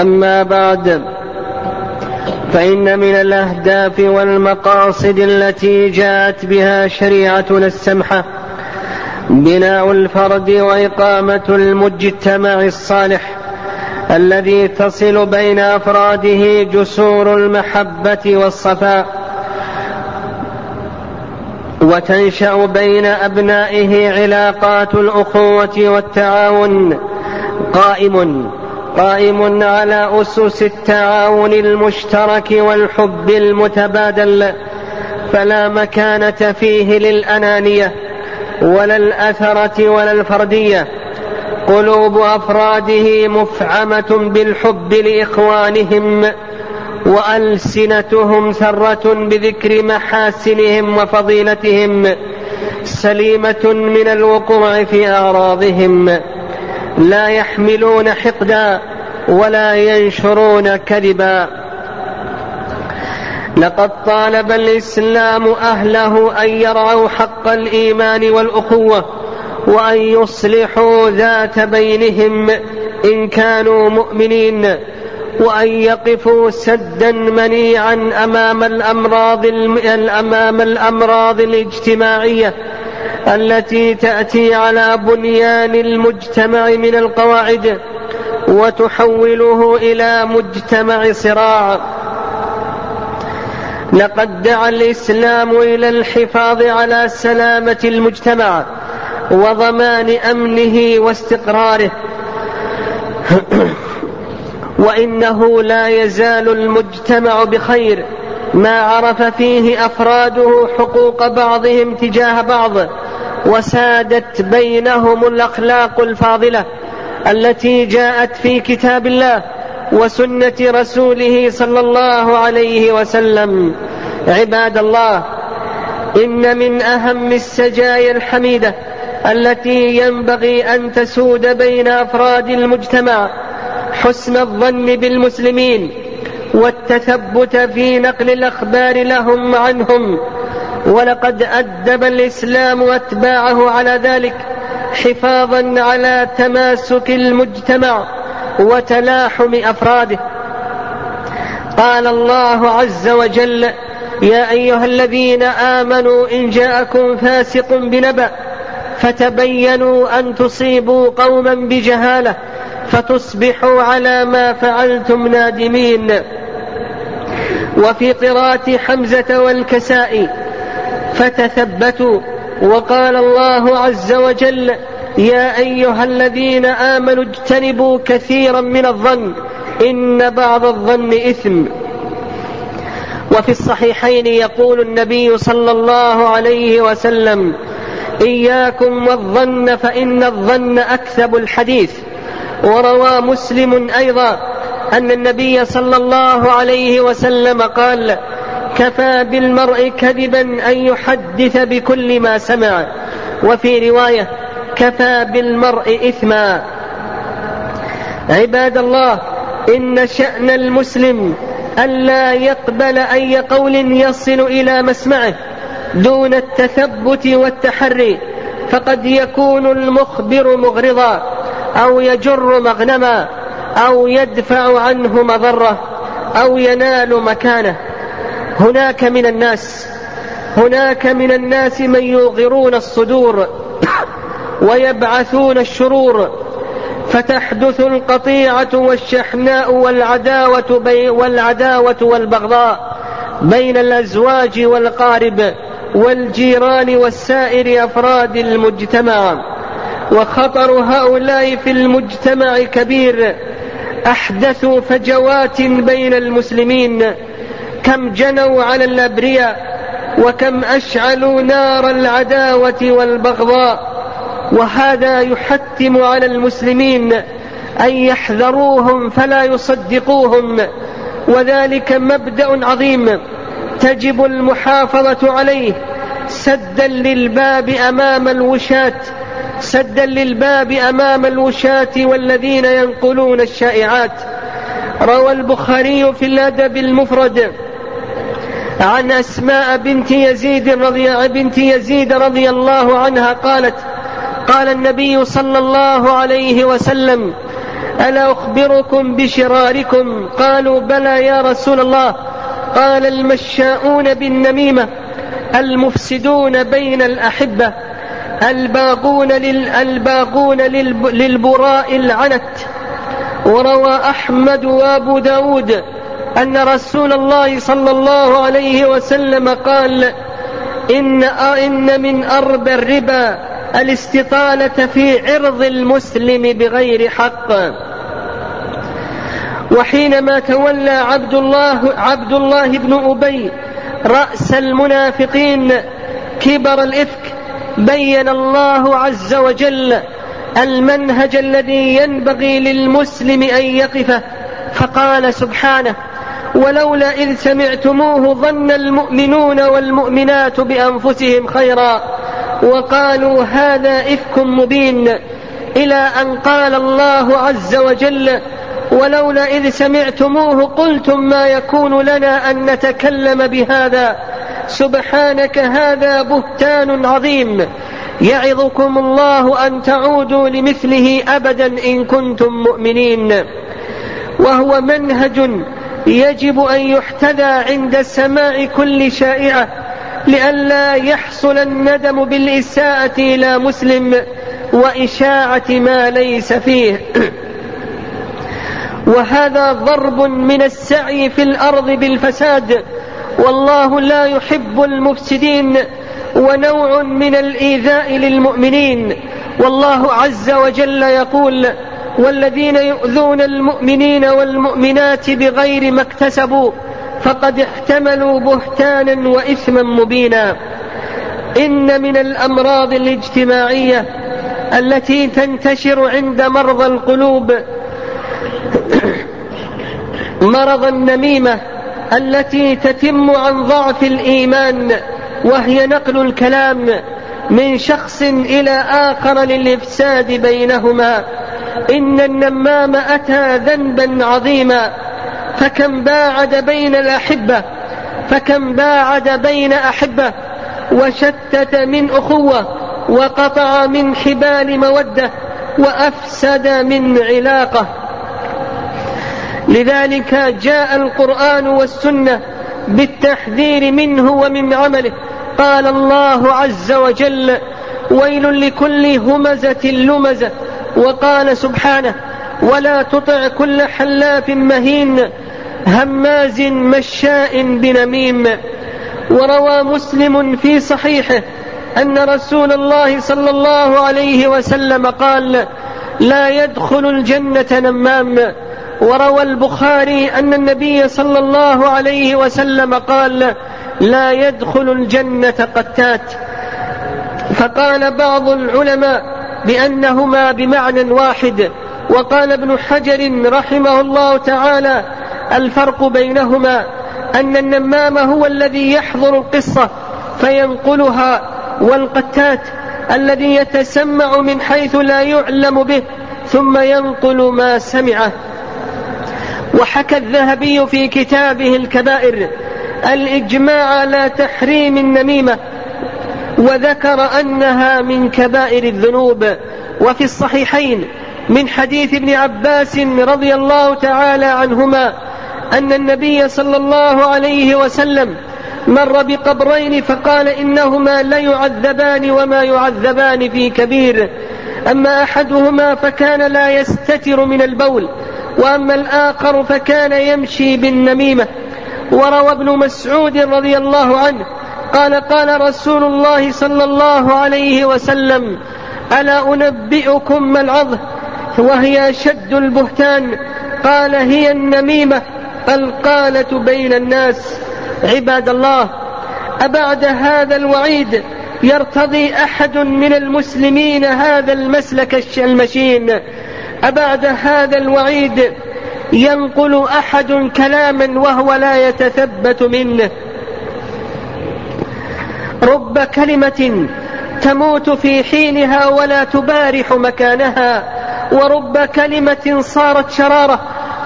أما بعد فإن من الأهداف والمقاصد التي جاءت بها شريعتنا السمحة بناء الفرد وإقامة المجتمع الصالح الذي تصل بين أفراده جسور المحبة والصفاء وتنشأ بين أبنائه علاقات الأخوة والتعاون قائم. قائم على أسس التعاون المشترك والحب المتبادل فلا مكانة فيه للأنانية ولا الأثرة ولا الفردية. قلوب أفراده مفعمة بالحب لإخوانهم وألسنتهم ثره بذكر محاسنهم وفضيلتهم سليمة من الوقوع في أعراضهم. لا يحملون حقدا ولا ينشرون كذبا. لقد طالب الإسلام أهله أن يرعوا حق الإيمان والأخوة وأن يصلحوا ذات بينهم إن كانوا مؤمنين وأن يقفوا سدا منيعا أمام الأمراض أمام الأمراض الاجتماعية التي تأتي على بنيان المجتمع من القواعد. وتحوله إلى مجتمع صراع. لقد دعا الإسلام إلى الحفاظ على سلامة المجتمع وضمان أمنه واستقراره. وإنه لا يزال المجتمع بخير. ما عرف فيه أفراده حقوق بعضهم تجاه بعض وسادت بينهم الأخلاق الفاضلة. التي جاءت في كتاب الله وسنة رسوله صلى الله عليه وسلم. عباد الله إن من أهم السجايا الحميدة التي ينبغي أن تسود بين أفراد المجتمع حسن الظن بالمسلمين والتثبت في نقل الأخبار لهم عنهم. ولقد أدب الإسلام اتباعه على ذلك. حفاظا على تماسك المجتمع وتلاحم أفراده. قال الله عز وجل يا أيها الذين آمنوا إن جاءكم فاسق بنبأ فتبينوا أن تصيبوا قوما بجهالة فتصبحوا على ما فعلتم نادمين. وفي قراءة حمزة والكساء فتثبتوا وقال الله عز وجل يا أيها الذين آمنوا اجتنبوا كثيرا من الظن إن بعض الظن إثم. وفي الصحيحين يقول النبي صلى الله عليه وسلم إياكم والظن فإن الظن أكذب الحديث. وروى مسلم أيضا أن النبي صلى الله عليه وسلم قال كفى بالمرء كذبا أن يحدث بكل ما سمع. وفي رواية كفى بالمرء إثما. عباد الله إن شأن المسلم ألا يقبل أي قول يصل إلى مسمعه دون التثبت والتحري فقد يكون المخبر مغرضا أو يجر مغنما أو يدفع عنه مضرة أو ينال مكانه. هناك من الناس هناك من الناس من يوغرون الصدور ويبعثون الشرور فتحدث القطيعة والشحناء والعداوة والعداوة والبغضاء بين الأزواج والقارب والجيران والسائر أفراد المجتمع. وخطر هؤلاء في المجتمع كبير أحدثوا فجوات بين المسلمين كم جنوا على الأبرياء وكم أشعلوا نار العداوة والبغضاء وهذا يحتم على المسلمين أن يحذروهم فلا يصدقوهم وذلك مبدأ عظيم تجب المحافظة عليه سدا للباب أمام الوشاة سدا للباب أمام الوشاة والذين ينقلون الشائعات روى البخاري في الأدب المفرد عن أسماء بنت يزيد رضي بنت يزيد رضي الله عنها قالت قال النبي صلى الله عليه وسلم ألا أخبركم بشراركم؟ قالوا بلى يا رسول الله. قال المشاؤون بالنميمة المفسدون بين الأحبة الباغون, لل الباغون للبراء العنت. وروى أحمد وأبو داود أن رسول الله صلى الله عليه وسلم قال إن, إن من أرب الربا الاستطالة في عرض المسلم بغير حق. وحينما تولى عبد الله عبد الله بن أبي رأس المنافقين كبر الإفك بين الله عز وجل المنهج الذي ينبغي للمسلم أن يقفه فقال سبحانه ولولا إذ سمعتموه ظن المؤمنون والمؤمنات بأنفسهم خيرا وقالوا هذا إفك مبين إلى أن قال الله عز وجل ولولا إذ سمعتموه قلتم ما يكون لنا أن نتكلم بهذا سبحانك هذا بهتان عظيم يعظكم الله أن تعودوا لمثله أبدا إن كنتم مؤمنين وهو منهج يجب أن يحتذى عند سماع كل شائعة لئلا يحصل الندم بالإساءة إلى مسلم وإشاعة ما ليس فيه. وهذا ضرب من السعي في الأرض بالفساد والله لا يحب المفسدين ونوع من الإيذاء للمؤمنين. والله عز وجل يقول والذين يؤذون المؤمنين والمؤمنات بغير ما اكتسبوا فقد احتملوا بهتانا وإثما مبينا. إن من الأمراض الاجتماعية التي تنتشر عند مرضى القلوب مرض النميمة التي تتم عن ضعف الإيمان وهي نقل الكلام من شخص إلى آخر للإفساد بينهما. إن النمام أتى ذنبا عظيما فكم باعد بين الأحبة فكم باعد بين أحبة وشتت من أخوة وقطع من حبال مودة وأفسد من علاقة. لذلك جاء القرآن والسنة بالتحذير منه ومن عمله. قال الله عز وجل ويل لكل همزة لمزة وقال سبحانه ولا تطع كل حلاف مهين هماز مشاء بنميم. وروى مسلم في صحيحه أن رسول الله صلى الله عليه وسلم قال لا يدخل الجنة نمام. وروى البخاري أن النبي صلى الله عليه وسلم قال لا يدخل الجنة قتات. فقال بعض العلماء بأنهما بمعنى واحد. وقال ابن حجر رحمه الله تعالى الفرق بينهما أن النمام هو الذي يحضر القصة فينقلها والقتات الذي يتسمع من حيث لا يعلم به ثم ينقل ما سمعه. وحكى الذهبي في كتابه الكبائر الإجماع على تحريم النميمة وذكر أنها من كبائر الذنوب وفي الصحيحين من حديث ابن عباس رضي الله تعالى عنهما أن النبي صلى الله عليه وسلم مر بقبرين فقال إنهما ليعذبان وما يعذبان في كبير. أما أحدهما فكان لا يستتر من البول وأما الآخر فكان يمشي بالنميمة. وروى ابن مسعود رضي الله عنه قال قال رسول الله صلى الله عليه وسلم ألا أنبئكم ما العظه وهي أشد البهتان قال هي النميمة القالة بين الناس عباد الله أبعد هذا الوعيد يرتضي أحد من المسلمين هذا المسلك المشين أبعد هذا الوعيد ينقل أحد كلاما وهو لا يتثبت منه. رب كلمة تموت في حينها ولا تبارح مكانها ورب كلمة صارت شرارة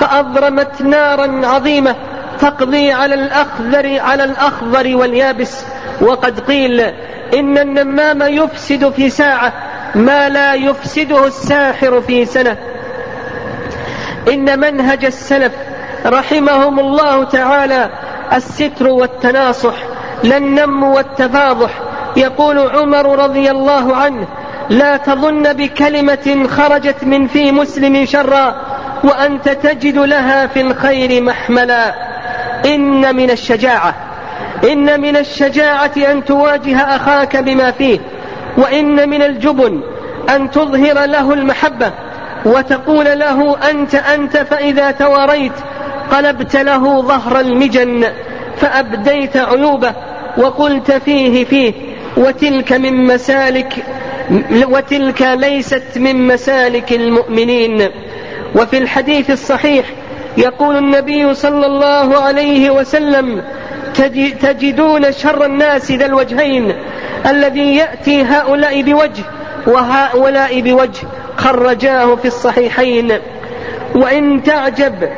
فأضرمت نارا عظيمة تقضي على الأخضر على الأخضر واليابس. وقد قيل إن النمام يفسد في ساعة ما لا يفسده الساحر في سنة. إن منهج السلف رحمهم الله تعالى الستر والتناصح لا النم والتفاضح. يقول عمر رضي الله عنه لا تظن بكلمة خرجت من في مسلم شرا وأنت تجد لها في الخير محملا. إن من الشجاعة إن من الشجاعة أن تواجه أخاك بما فيه وإن من الجبن أن تظهر له المحبة وتقول له أنت أنت فإذا تواريت قلبت له ظهر المجن فأبديت عيوبه. وقلت فيه فيه وتلك من مسالك وتلك ليست من مسالك المؤمنين. وفي الحديث الصحيح يقول النبي صلى الله عليه وسلم تجدون شر الناس ذا الوجهين الذي يأتي هؤلاء بوجه وهؤلاء بوجه خرجاه في الصحيحين. وإن تعجب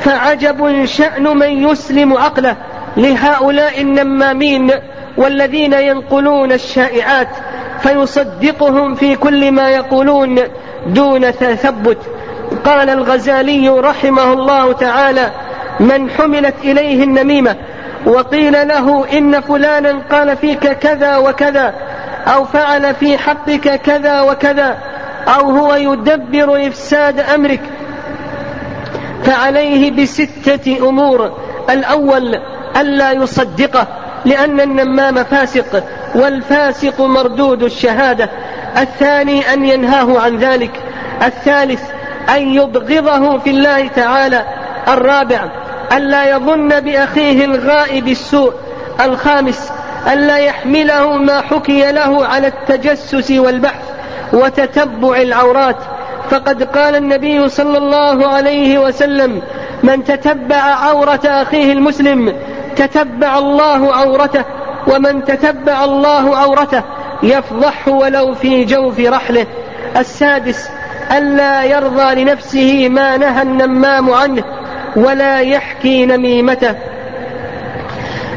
فعجب شأن من يسلم عقله. لهؤلاء النمامين والذين ينقلون الشائعات فيصدقهم في كل ما يقولون دون تثبت. قال الغزالي رحمه الله تعالى من حملت إليه النميمة وقيل له إن فلانا قال فيك كذا وكذا أو فعل في حقك كذا وكذا أو هو يدبر إفساد أمرك فعليه بستة أمور. الأول ألا يصدقه لأن النمام فاسق والفاسق مردود الشهادة. الثاني أن ينهاه عن ذلك. الثالث أن يبغضه في الله تعالى. الرابع ألا يظن بأخيه الغائب السوء. الخامس ألا يحمله ما حكي له على التجسس والبحث وتتبع العورات. فقد قال النبي صلى الله عليه وسلم من تتبع عورة أخيه المسلم تتبع الله عورته ومن تتبع الله عورته يفضحه ولو في جوف رحله. السادس ألا يرضى لنفسه ما نهى النمام عنه ولا يحكي نميمته.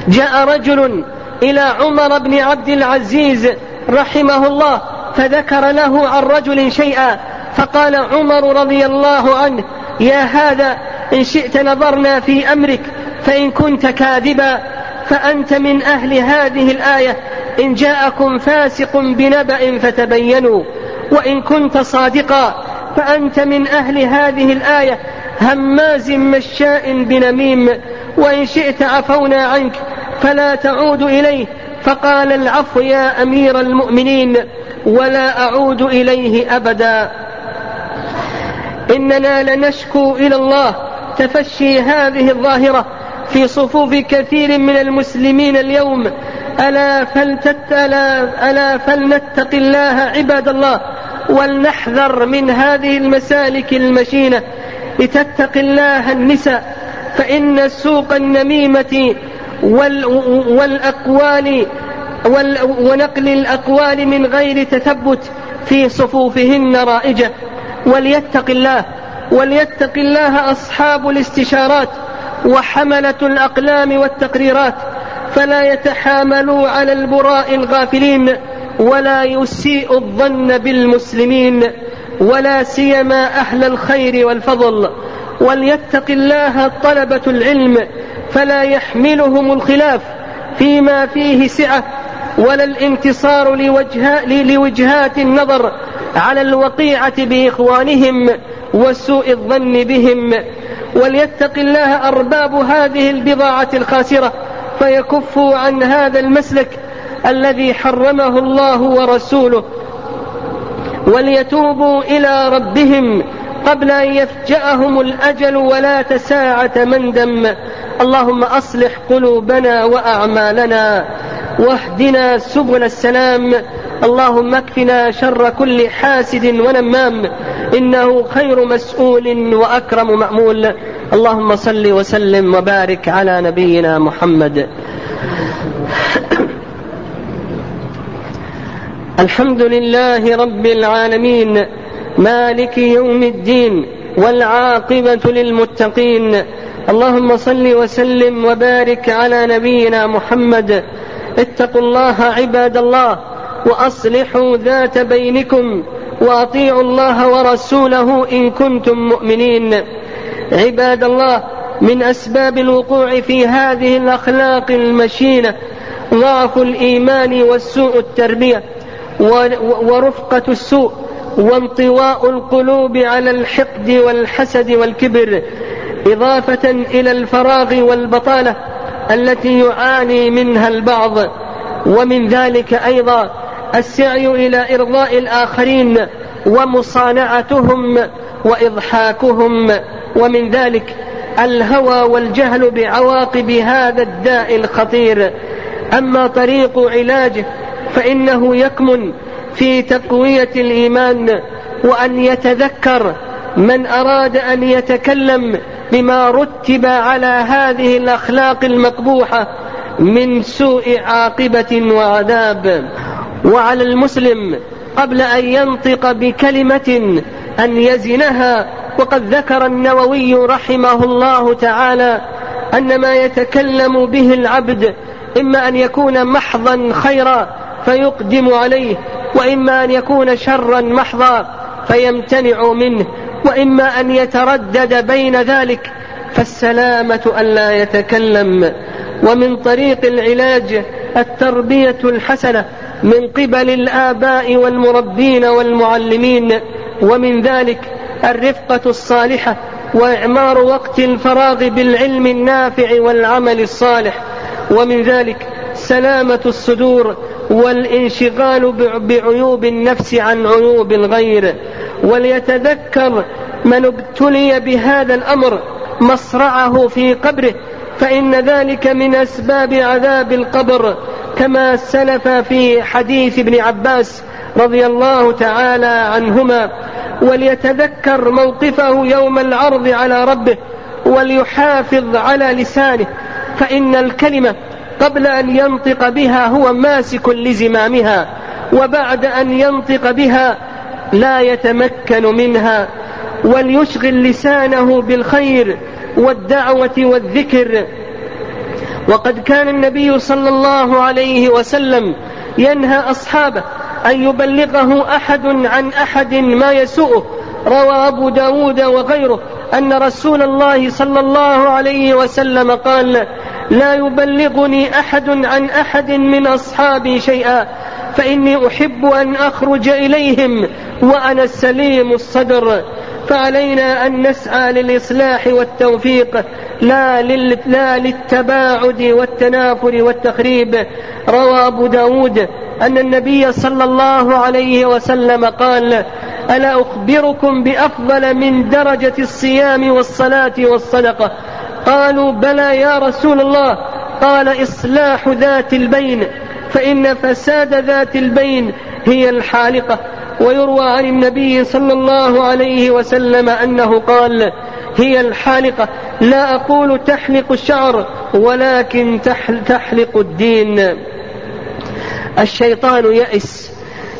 جاء رجل إلى عمر بن عبد العزيز رحمه الله فذكر له عن رجل شيئا فقال عمر رضي الله عنه يا هذا إن شئت نظرنا في أمرك فإن كنت كاذبا فأنت من أهل هذه الآية. إن جاءكم فاسق بنبأ فتبينوا وإن كنت صادقا فأنت من أهل هذه الآية. هماز مشاء بنميم وإن شئت عفونا عنك فلا تعود إليه. فقال العفو يا أمير المؤمنين ولا أعود إليه أبدا. إننا لنشكو إلى الله تفشي هذه الظاهرة. في صفوف كثير من المسلمين اليوم. ألا, فلتت ألا, ألا فلنتق الله عباد الله ولنحذر من هذه المسالك المشينة. لتتق الله النساء فإن سوق النميمة وال والأقوال وال ونقل الأقوال من غير تثبت في صفوفهن رائجة. وليتق الله وليتق الله أصحاب الاستشارات. وحملة الأقلام والتقريرات فلا يتحاملوا على البراء الغافلين ولا يسيء الظن بالمسلمين ولا سيما أهل الخير والفضل. وليتق الله طلبة العلم فلا يحملهم الخلاف فيما فيه سعة ولا الانتصار لوجهات النظر على الوقيعة بإخوانهم وسوء الظن بهم. وليتق الله أرباب هذه البضاعة الخاسرة فيكفوا عن هذا المسلك الذي حرمه الله ورسوله. وليتوبوا إلى ربهم قبل أن يفجأهم الأجل ولا تساعة مندم اللهم أصلح قلوبنا وأعمالنا واهدنا سبل السلام اللهم اكفنا شر كل حاسد ونمام إنه خير مسؤول وأكرم مأمول. اللهم صل وسلم وبارك على نبينا محمد. الحمد لله رب العالمين مالك يوم الدين والعاقبة للمتقين. اللهم صل وسلم وبارك على نبينا محمد. اتقوا الله عباد الله. وأصلحوا ذات بينكم وأطيعوا الله ورسوله إن كنتم مؤمنين. عباد الله من أسباب الوقوع في هذه الأخلاق المشينة ضعف الإيمان والسوء التربية ورفقة السوء وانطواء القلوب على الحقد والحسد والكبر إضافة إلى الفراغ والبطالة التي يعاني منها البعض. ومن ذلك أيضا السعي إلى إرضاء الآخرين ومصانعتهم وإضحاكهم ومن ذلك الهوى والجهل بعواقب هذا الداء الخطير. أما طريق علاجه فإنه يكمن في تقوية الإيمان وأن يتذكر من أراد أن يتكلم بما رتب على هذه الأخلاق المقبوحة من سوء عاقبة وعذاب. وعلى المسلم قبل أن ينطق بكلمة أن يزنها وقد ذكر النووي رحمه الله تعالى أن ما يتكلم به العبد إما أن يكون محضا خيرا فيقدم عليه وإما أن يكون شرا محضا فيمتنع منه وإما أن يتردد بين ذلك فالسلامة ألا يتكلم. ومن طريق العلاج التربية الحسنة من قبل الآباء والمربين والمعلمين ومن ذلك الرفقة الصالحة وإعمار وقت الفراغ بالعلم النافع والعمل الصالح. ومن ذلك سلامة الصدور والانشغال بعيوب النفس عن عيوب الغير. وليتذكر من ابتلي بهذا الأمر مصرعه في قبره فإن ذلك من أسباب عذاب القبر. كما سلف في حديث ابن عباس رضي الله تعالى عنهما وليتذكر موقفه يوم العرض على ربه وليحافظ على لسانه فإن الكلمة قبل أن ينطق بها هو ماسك لزمامها وبعد أن ينطق بها لا يتمكن منها وليشغل لسانه بالخير والدعوة والذكر وقد كان النبي صلى الله عليه وسلم ينهى أصحابه أن يبلغه أحد عن أحد ما يسوءه. روى أبو داود وغيره أن رسول الله صلى الله عليه وسلم قال لا يبلغني أحد عن أحد من أصحابي شيئا فإني أحب أن أخرج إليهم وأنا السليم الصدر. فعلينا أن نسعى للإصلاح والتوفيق لا, لل... لا للتباعد والتنافر والتخريب. روى أبو داود أن النبي صلى الله عليه وسلم قال ألا أخبركم بأفضل من درجة الصيام والصلاة والصدقة؟ قالوا بلى يا رسول الله. قال إصلاح ذات البين فإن فساد ذات البين هي الحالقة. ويروى عن النبي صلى الله عليه وسلم أنه قال هي الحالقة لا أقول تحلق الشعر ولكن تحلق الدين. الشيطان يئس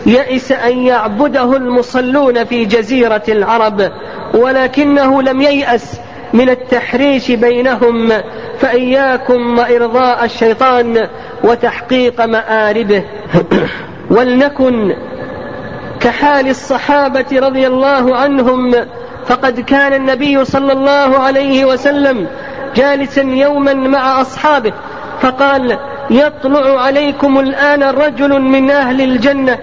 يئس أن يعبده المصلون في جزيرة العرب ولكنه لم ييأس من التحريش بينهم فإياكم وإرضاء الشيطان وتحقيق مآربه. ولنكن كحال الصحابة رضي الله عنهم فقد كان النبي صلى الله عليه وسلم جالسا يوما مع أصحابه فقال يطلع عليكم الآن رجل من أهل الجنة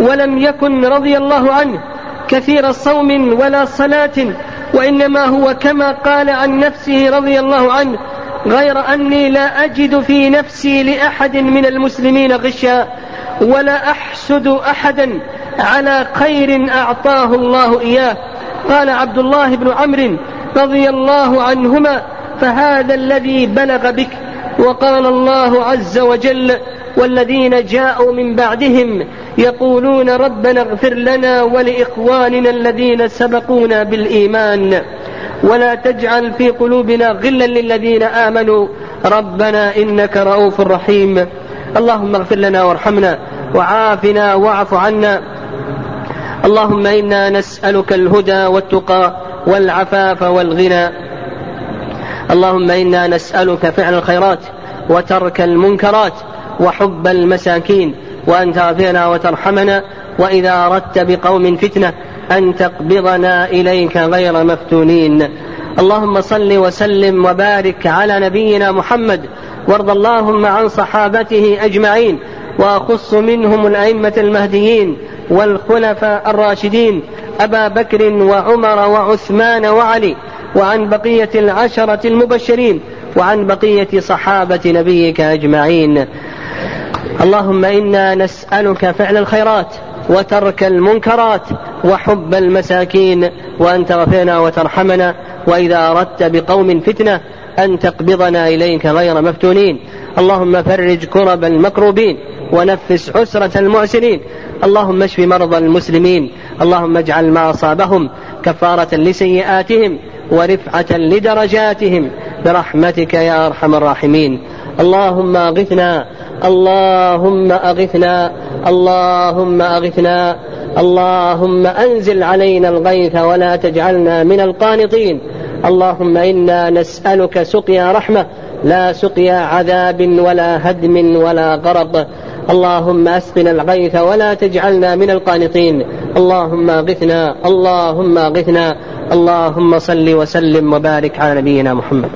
ولم يكن رضي الله عنه كثير صوم ولا صلاة وإنما هو كما قال عن نفسه رضي الله عنه غير أني لا أجد في نفسي لأحد من المسلمين غشا ولا أحسد أحدا على خير أعطاه الله إياه. قال عبد الله بن عمرو رضي الله عنهما فهذا الذي بلغ بك وقال الله عز وجل والذين جاءوا من بعدهم يقولون ربنا اغفر لنا ولإخواننا الذين سبقونا بالإيمان ولا تجعل في قلوبنا غلا للذين آمنوا ربنا إنك رؤوف رحيم. اللهم اغفر لنا وارحمنا وعافنا واعف عنا اللهم إنا نسألك الهدى والتقى والعفاف والغنى. اللهم إنا نسألك فعل الخيرات وترك المنكرات وحب المساكين وأن تغفرنا وترحمنا وإذا أردت بقوم فتنة أن تقبضنا إليك غير مفتونين. اللهم صل وسلم وبارك على نبينا محمد وارض اللهم عن صحابته أجمعين وأخص منهم الأئمة المهديين والخلفاء الراشدين أبا بكر وعمر وعثمان وعلي وعن بقية العشرة المبشرين وعن بقية صحابة نبيك أجمعين. اللهم إنا نسألك فعل الخيرات وترك المنكرات وحب المساكين وأن تغفرنا وترحمنا وإذا أردت بقوم فتنة أن تقبضنا إليك غير مفتونين. اللهم فرج كرب المكروبين ونفس عسرة المعسرين اللهم اشف مرضى المسلمين. اللهم اجعل ما أصابهم كفارة لسيئاتهم ورفعة لدرجاتهم. برحمتك يا أرحم الراحمين. اللهم أغثنا. اللهم أغثنا. اللهم أغثنا. اللهم أنزل علينا الغيث ولا تجعلنا من القانطين. اللهم إنا نسألك سقيا رحمة. لا سقيا عذاب ولا هدم ولا غرق اللهم أسقنا الغيث ولا تجعلنا من القانطين. اللهم اغثنا اللهم اغثنا اللهم صل وسلم وبارك على نبينا محمد.